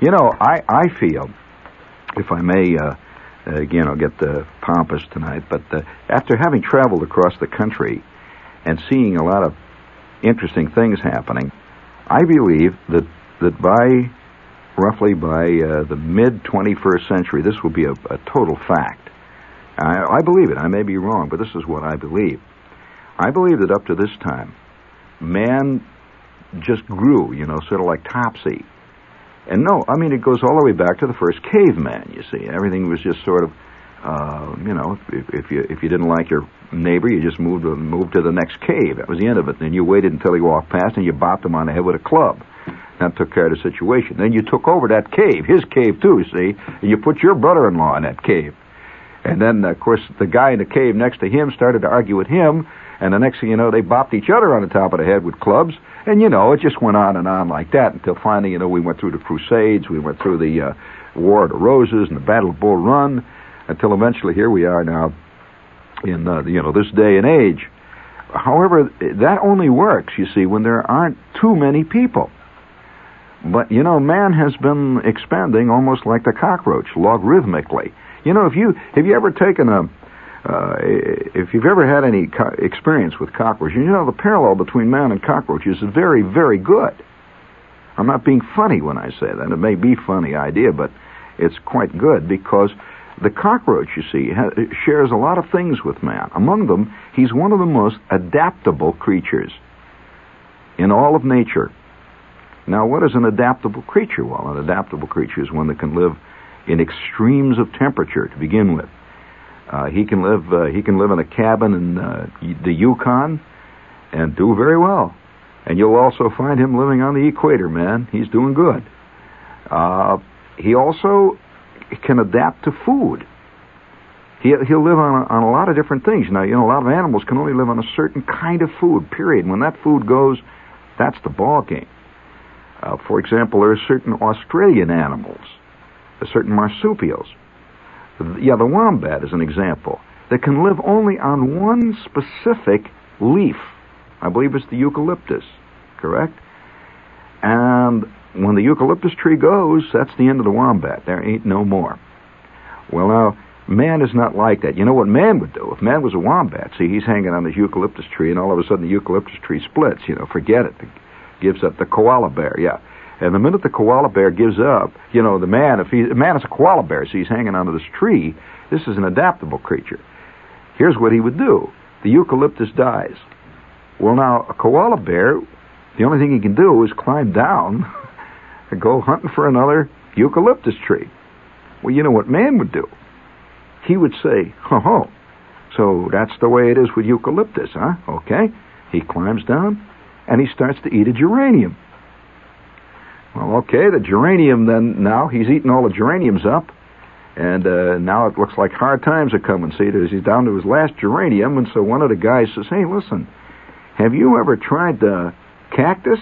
You know, I, I feel, if I may, uh, again, I'll get the pompous tonight, but uh, after having traveled across the country and seeing a lot of interesting things happening, I believe that, that by roughly by uh, the mid 21st century, this will be a, a total fact. I, I believe it. I may be wrong, but this is what I believe. I believe that up to this time, man just grew, you know, sort of like Topsy. And no, I mean, it goes all the way back to the first caveman, you see. Everything was just sort of, uh, you know, if, if you if you didn't like your neighbor, you just moved moved to the next cave. That was the end of it. Then you waited until he walked past and you bopped him on the head with a club. That took care of the situation. Then you took over that cave, his cave too, see, and you put your brother-in-law in that cave. And then, of course, the guy in the cave next to him started to argue with him, and the next thing you know, they bopped each other on the top of the head with clubs, and you know, it just went on and on like that until finally, you know, we went through the Crusades, we went through the uh, War of the Roses and the Battle of Bull Run, until eventually here we are now in uh, you know this day and age. However, that only works, you see, when there aren't too many people. But you know, man has been expanding almost like the cockroach, logarithmically. You know, if you have you ever taken a uh, if you've ever had any co- experience with cockroaches, you know the parallel between man and cockroaches is very, very good. I'm not being funny when I say that. It may be a funny idea, but it's quite good because the cockroach, you see, ha- shares a lot of things with man. Among them, he's one of the most adaptable creatures in all of nature. Now, what is an adaptable creature? Well, an adaptable creature is one that can live in extremes of temperature to begin with. Uh, he can live. Uh, he can live in a cabin in uh, the Yukon and do very well. And you'll also find him living on the equator, man. He's doing good. Uh, he also can adapt to food. He, he'll live on a, on a lot of different things. Now, you know, a lot of animals can only live on a certain kind of food. Period. When that food goes, that's the ball game. Uh, for example, there are certain Australian animals, certain marsupials yeah, the wombat is an example, that can live only on one specific leaf. I believe it's the eucalyptus, correct? And when the eucalyptus tree goes, that's the end of the wombat. There ain't no more. Well, now, man is not like that. You know what man would do? If man was a wombat, see, he's hanging on this eucalyptus tree, and all of a sudden the eucalyptus tree splits. You know, forget it. gives up the koala bear, yeah. And the minute the koala bear gives up, you know, the man, if he, the man is a koala bear, so he's hanging onto this tree, this is an adaptable creature. Here's what he would do. The eucalyptus dies. Well, now, a koala bear, the only thing he can do is climb down and go hunting for another eucalyptus tree. Well, you know what man would do? He would say, ho ho, so that's the way it is with eucalyptus, huh? Okay. He climbs down and he starts to eat a geranium. Well, okay, the geranium then, now he's eating all the geraniums up, and uh, now it looks like hard times are coming. See, he's down to his last geranium, and so one of the guys says, hey, listen, have you ever tried the cactus?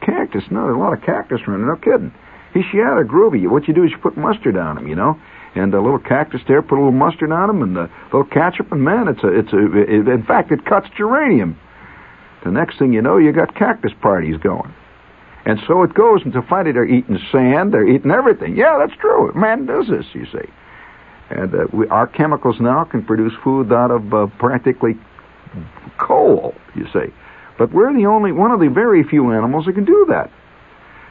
Cactus. No, there's a lot of cactus running. No kidding. He said, yeah, they're groovy. What you do is you put mustard on them, you know, and a little cactus there, put a little mustard on them, and a little ketchup, and man, it's a, it's a, it, in fact, it cuts geranium. The next thing you know, you got cactus parties going. And so it goes until finally they're eating sand, they're eating everything. Yeah, that's true. Man does this, you see. And uh, we, our chemicals now can produce food out of uh, practically coal, you see. But we're the only one of the very few animals that can do that.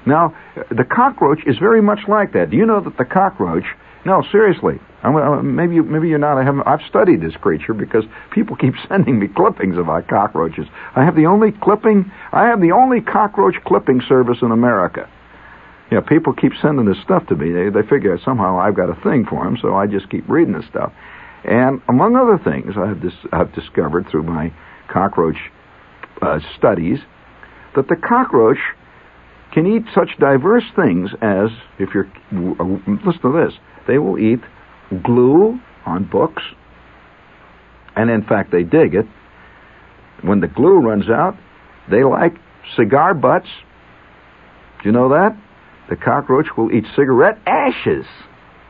Now, the cockroach is very much like that. Do you know that the cockroach no, seriously. I'm, maybe you, maybe you're not. I haven't. I've studied this creature because people keep sending me clippings of about cockroaches. I have the only clipping. I have the only cockroach clipping service in America. Yeah, people keep sending this stuff to me. They they figure somehow I've got a thing for them, so I just keep reading this stuff. And among other things, I've dis- I've discovered through my cockroach uh, studies that the cockroach can eat such diverse things as if you're listen to this they will eat glue on books, and in fact, they dig it. When the glue runs out, they like cigar butts. Do you know that? The cockroach will eat cigarette ashes.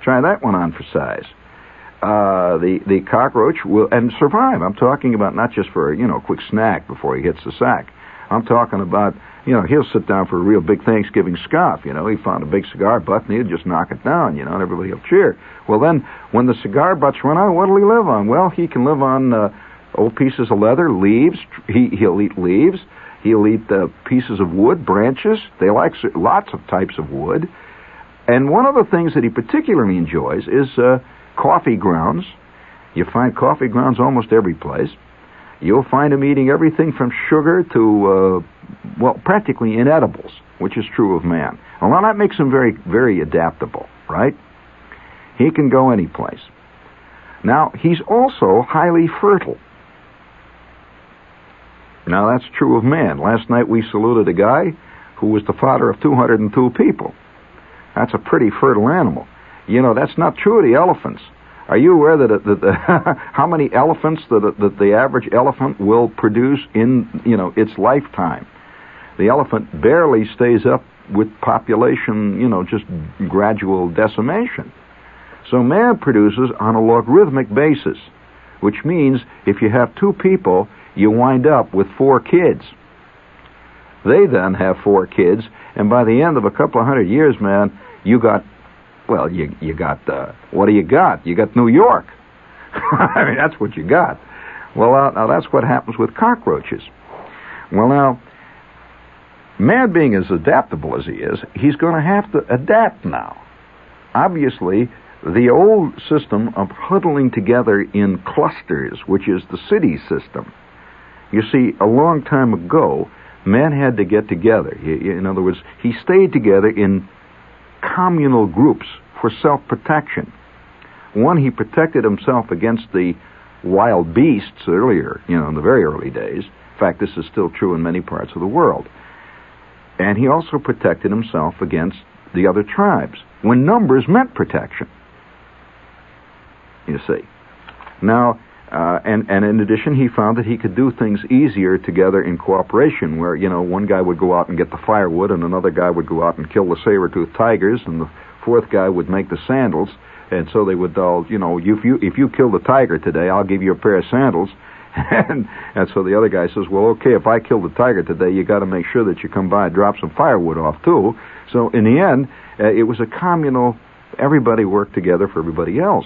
Try that one on for size. Uh, the the cockroach will and survive. I'm talking about not just for you know a quick snack before he hits the sack. I'm talking about you know, he'll sit down for a real big Thanksgiving scoff. You know, he found a big cigar butt and he'll just knock it down. You know, and everybody will cheer. Well, then when the cigar butts run out, what'll he live on? Well, he can live on uh, old pieces of leather, leaves. He, he'll eat leaves. He'll eat uh, pieces of wood, branches. They like lots of types of wood. And one of the things that he particularly enjoys is uh, coffee grounds. You find coffee grounds almost every place. You'll find him eating everything from sugar to, uh, well, practically inedibles, which is true of man. Well, that makes him very, very adaptable, right? He can go any place. Now, he's also highly fertile. Now, that's true of man. Last night we saluted a guy who was the father of 202 people. That's a pretty fertile animal. You know, that's not true of the elephants. Are you aware that how many elephants that, that the average elephant will produce in you know its lifetime? The elephant barely stays up with population, you know, just gradual decimation. So man produces on a logarithmic basis, which means if you have two people, you wind up with four kids. They then have four kids, and by the end of a couple of hundred years, man, you got well, you you got uh, what do you got? You got New York. I mean, that's what you got. Well, uh, now that's what happens with cockroaches. Well, now, man being as adaptable as he is, he's going to have to adapt now. Obviously, the old system of huddling together in clusters, which is the city system. You see, a long time ago, man had to get together. In other words, he stayed together in communal groups for self-protection. One, he protected himself against the wild beasts earlier, you know, in the very early days. In fact, this is still true in many parts of the world. And he also protected himself against the other tribes when numbers meant protection. You see. Now, uh, and, and in addition, he found that he could do things easier together in cooperation, where, you know, one guy would go out and get the firewood, and another guy would go out and kill the saber-toothed tigers, and the fourth guy would make the sandals, and so they would all, you know, if you, if you kill the tiger today, I'll give you a pair of sandals. And, and so the other guy says, well, okay, if I kill the tiger today, you got to make sure that you come by and drop some firewood off, too. So in the end, uh, it was a communal, everybody worked together for everybody else.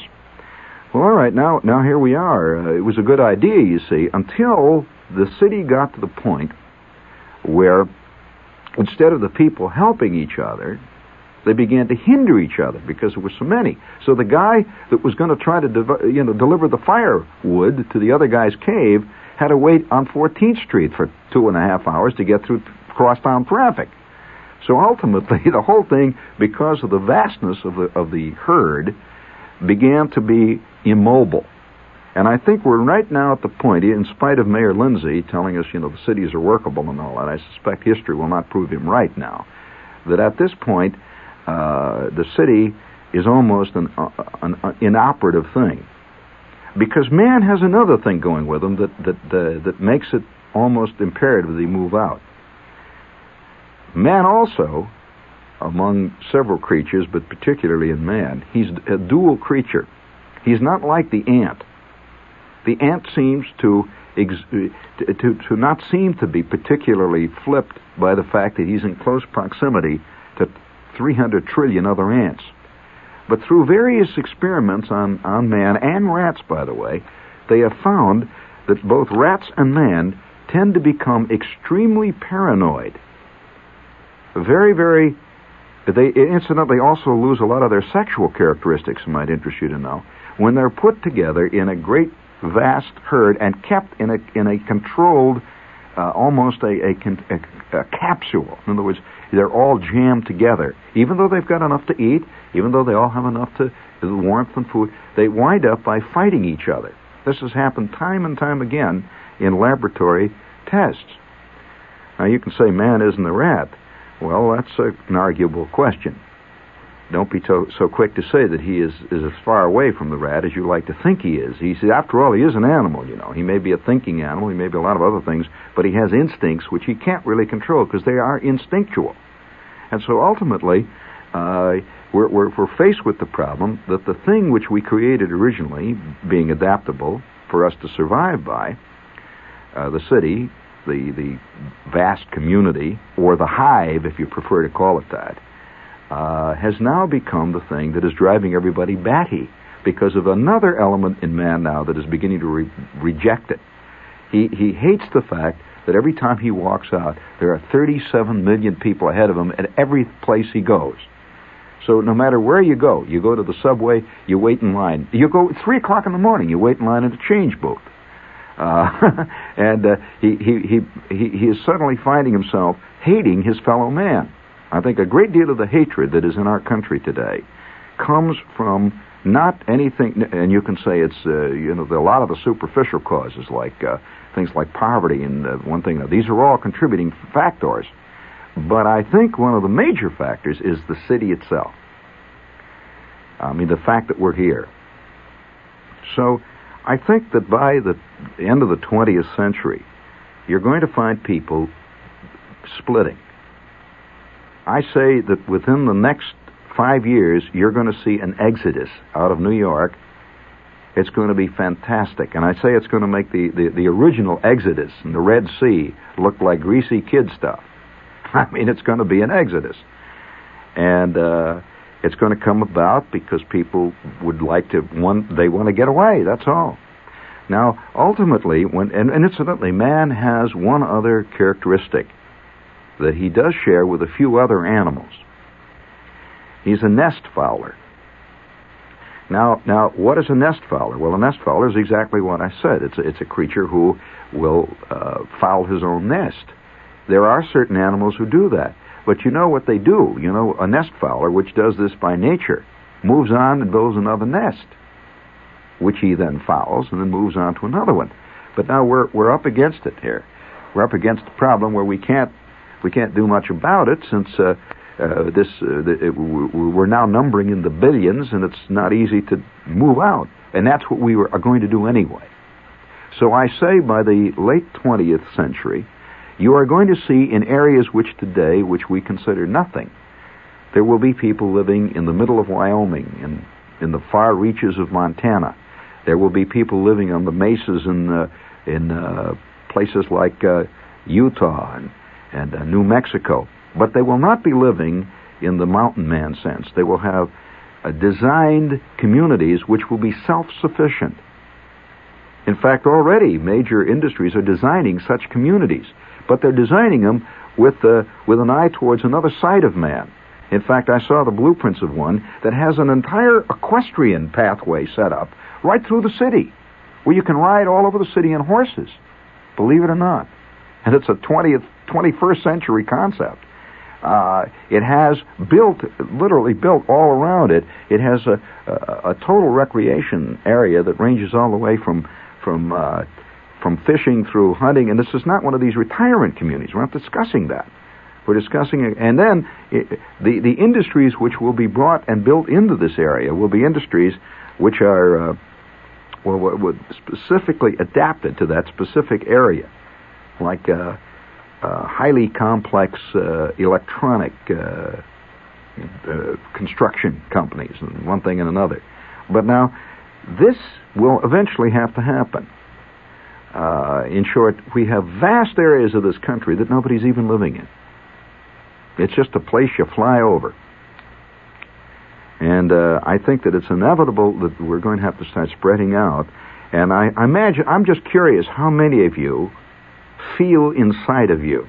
Well, all right, now, now here we are. Uh, it was a good idea, you see, until the city got to the point where instead of the people helping each other, they began to hinder each other because there were so many. So the guy that was going to try to dev- you know deliver the firewood to the other guy's cave had to wait on 14th Street for two and a half hours to get through crosstown traffic. So ultimately, the whole thing, because of the vastness of the of the herd, began to be immobile. And I think we're right now at the point, in spite of Mayor Lindsay telling us, you know, the cities are workable and all that, I suspect history will not prove him right now, that at this point, uh, the city is almost an, uh, an uh, inoperative thing. Because man has another thing going with him that, that, uh, that makes it almost imperative that he move out. Man also among several creatures, but particularly in man. He's a dual creature. He's not like the ant. The ant seems to, ex- to, to not seem to be particularly flipped by the fact that he's in close proximity to 300 trillion other ants. But through various experiments on, on man and rats, by the way, they have found that both rats and man tend to become extremely paranoid. Very, very they incidentally also lose a lot of their sexual characteristics, might interest you to know, when they're put together in a great vast herd and kept in a in a controlled, uh, almost a, a, a, capsule. In other words, they're all jammed together. Even though they've got enough to eat, even though they all have enough to warmth and food, they wind up by fighting each other. This has happened time and time again in laboratory tests. Now you can say man isn't a rat. Well, that's an arguable question. Don't be to, so quick to say that he is, is as far away from the rat as you like to think he is. He's, after all, he is an animal, you know. He may be a thinking animal, he may be a lot of other things, but he has instincts which he can't really control because they are instinctual. And so ultimately, uh, we're, we're, we're faced with the problem that the thing which we created originally, being adaptable for us to survive by, uh, the city, the, the vast community, or the hive, if you prefer to call it that, uh, has now become the thing that is driving everybody batty because of another element in man now that is beginning to re- reject it. He, he hates the fact that every time he walks out, there are 37 million people ahead of him at every place he goes. So no matter where you go, you go to the subway, you wait in line. You go at 3 o'clock in the morning, you wait in line at the change booth. Uh, and uh, he, he, he, he is suddenly finding himself hating his fellow man. I think a great deal of the hatred that is in our country today comes from not anything, and you can say it's, uh, you know, a lot of the superficial causes like uh, things like poverty and uh, one thing. These are all contributing factors. But I think one of the major factors is the city itself. I mean, the fact that we're here. So I think that by the end of the 20th century, you're going to find people splitting. I say that within the next five years, you're going to see an exodus out of New York. It's going to be fantastic. And I say it's going to make the, the, the original exodus in the Red Sea look like greasy kid stuff. I mean, it's going to be an exodus. And, uh, it's going to come about because people would like to one they want to get away. That's all. Now, ultimately, when and, and incidentally, man has one other characteristic that he does share with a few other animals. He's a nest fouler. Now, now, what is a nest fouler? Well, a nest fouler is exactly what I said. It's a, it's a creature who will uh, foul his own nest. There are certain animals who do that. But you know what they do. You know, a nest fouler, which does this by nature, moves on and builds another nest, which he then fouls and then moves on to another one. But now we're we're up against it here. We're up against a problem where we can't we can't do much about it since uh, uh, this uh, the, it, we're now numbering in the billions and it's not easy to move out. And that's what we were, are going to do anyway. So I say by the late 20th century, you are going to see in areas which today, which we consider nothing, there will be people living in the middle of Wyoming and in the far reaches of Montana. There will be people living on the mesas in uh, in uh, places like uh, Utah and, and uh, New Mexico, but they will not be living in the mountain man sense. They will have uh, designed communities which will be self-sufficient. In fact, already major industries are designing such communities but they're designing them with, uh, with an eye towards another side of man. In fact, I saw the blueprints of one that has an entire equestrian pathway set up right through the city, where you can ride all over the city on horses, believe it or not. And it's a 20th, 21st century concept. Uh, it has built, literally built all around it. It has a, a, a total recreation area that ranges all the way from from uh, from fishing through hunting, and this is not one of these retirement communities. We're not discussing that. We're discussing it, and then it, the the industries which will be brought and built into this area will be industries which are uh, well, specifically adapted to that specific area, like uh, highly complex uh, electronic uh, uh, construction companies, and one thing and another. But now, this will eventually have to happen. Uh, in short, we have vast areas of this country that nobody's even living in. It's just a place you fly over. And uh, I think that it's inevitable that we're going to have to start spreading out. And I, I imagine, I'm just curious how many of you feel inside of you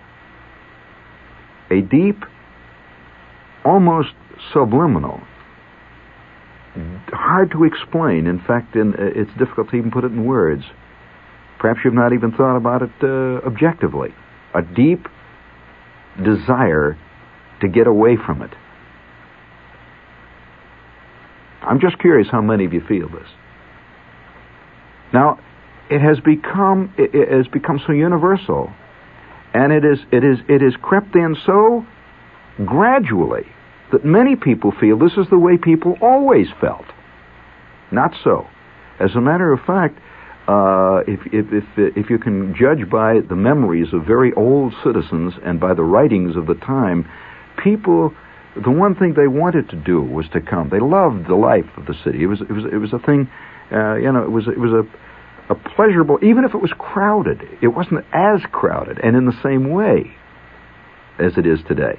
a deep, almost subliminal, hard to explain. In fact, in, uh, it's difficult to even put it in words Perhaps you've not even thought about it uh, objectively. A deep desire to get away from it. I'm just curious how many of you feel this. Now, it has become it, it has become so universal, and it is it is it has crept in so gradually that many people feel this is the way people always felt. Not so. As a matter of fact, uh, if, if, if, if you can judge by the memories of very old citizens and by the writings of the time, people, the one thing they wanted to do was to come. They loved the life of the city. It was, it was, it was a thing, uh, you know, it was, it was a, a pleasurable, even if it was crowded, it wasn't as crowded and in the same way as it is today.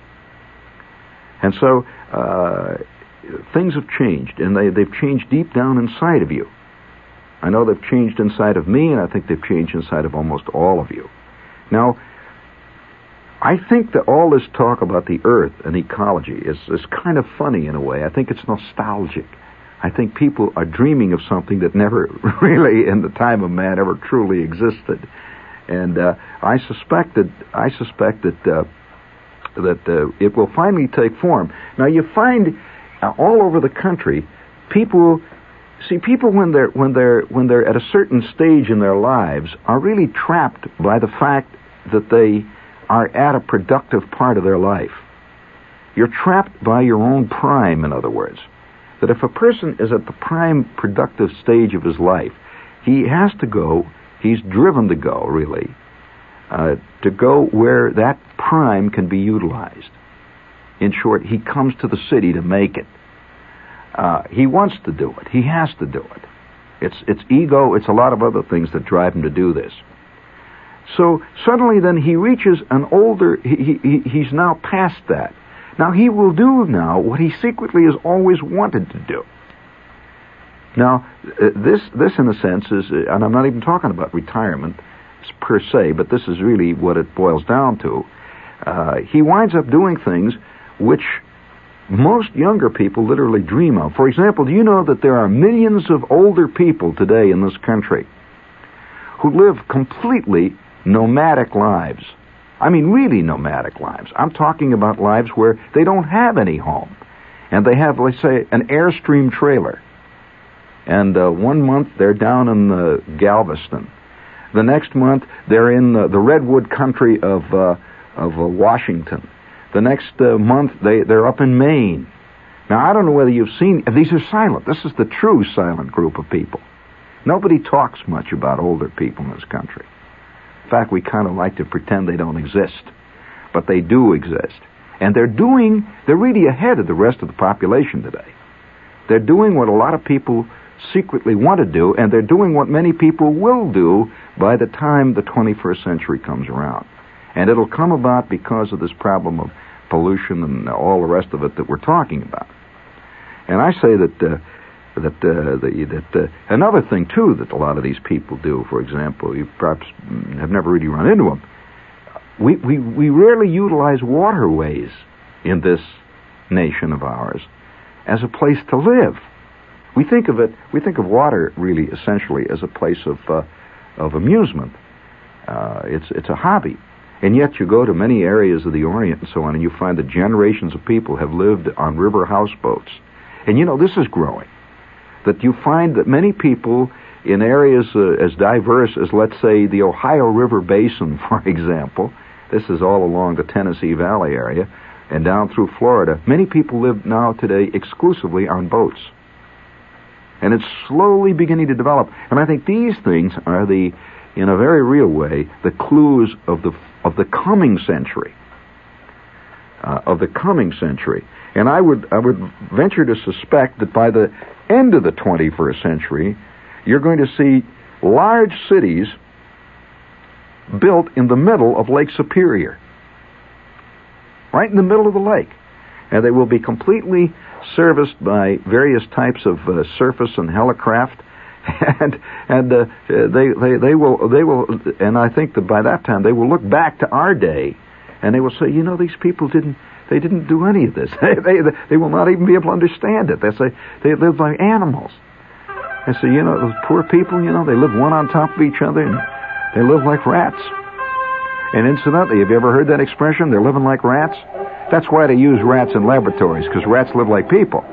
And so uh, things have changed, and they, they've changed deep down inside of you. I know they've changed inside of me, and I think they've changed inside of almost all of you. Now, I think that all this talk about the earth and ecology is, is kind of funny in a way. I think it's nostalgic. I think people are dreaming of something that never really, in the time of man, ever truly existed. And uh, I suspect that I suspect that uh, that uh, it will finally take form. Now you find uh, all over the country, people see people when they're when they're when they're at a certain stage in their lives are really trapped by the fact that they are at a productive part of their life. You're trapped by your own prime, in other words. That if a person is at the prime productive stage of his life, he has to go, he's driven to go, really, uh, to go where that prime can be utilized. In short, he comes to the city to make it. Uh, he wants to do it. He has to do it. It's, it's ego, it's a lot of other things that drive him to do this. So suddenly then he reaches an older, he, he, he's now past that. Now he will do now what he secretly has always wanted to do. Now, uh, this, this in a sense is, uh, and I'm not even talking about retirement per se, but this is really what it boils down to. Uh, he winds up doing things which most younger people literally dream of. For example, do you know that there are millions of older people today in this country who live completely nomadic lives. I mean, really nomadic lives. I'm talking about lives where they don't have any home. And they have, let's say, an Airstream trailer. And uh, one month they're down in uh, Galveston. The next month they're in the, the redwood country of, uh, of uh, Washington. The next uh, month they, they're up in Maine. Now, I don't know whether you've seen, these are silent. This is the true silent group of people. Nobody talks much about older people in this country. Fact, we kind of like to pretend they don't exist. But they do exist. And they're doing, they're really ahead of the rest of the population today. They're doing what a lot of people secretly want to do, and they're doing what many people will do by the time the 21st century comes around. And it'll come about because of this problem of pollution and all the rest of it that we're talking about. And I say that uh, that uh, the, that uh, another thing too that a lot of these people do. For example, you perhaps have never really run into them. We we we rarely utilize waterways in this nation of ours as a place to live. We think of it. We think of water really essentially as a place of uh, of amusement. Uh, it's it's a hobby. And yet you go to many areas of the Orient and so on, and you find that generations of people have lived on river houseboats. And you know, this is growing that you find that many people in areas uh, as diverse as, let's say, the Ohio River Basin, for example, this is all along the Tennessee Valley area and down through Florida, many people live now today exclusively on boats. And it's slowly beginning to develop. And I think these things are the, in a very real way, the clues of the, of the coming century. Uh, of the coming century. And I would, I would venture to suspect that by the end of the 21st century, you're going to see large cities built in the middle of Lake Superior. Right in the middle of the lake. And they will be completely serviced by various types of uh, surface and helicraft. And and uh, they, they they will they will and I think that by that time they will look back to our day, and they will say, you know, these people didn't they didn't do any of this. they, they, they will not even be able to understand it. They say they live like animals. They say, you know, those poor people, you know, they live one on top of each other and they live like rats. And incidentally, have you ever heard that expression? They're living like rats? That's why they use rats in laboratories, because rats live like people.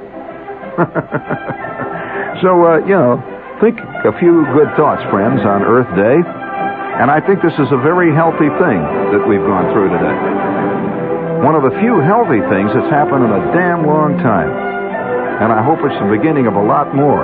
so, uh, you know, think a few good thoughts, friends, on Earth Day. And I think this is a very healthy thing that we've gone through today. One of the few healthy things that's happened in a damn long time. And I hope it's the beginning of a lot more.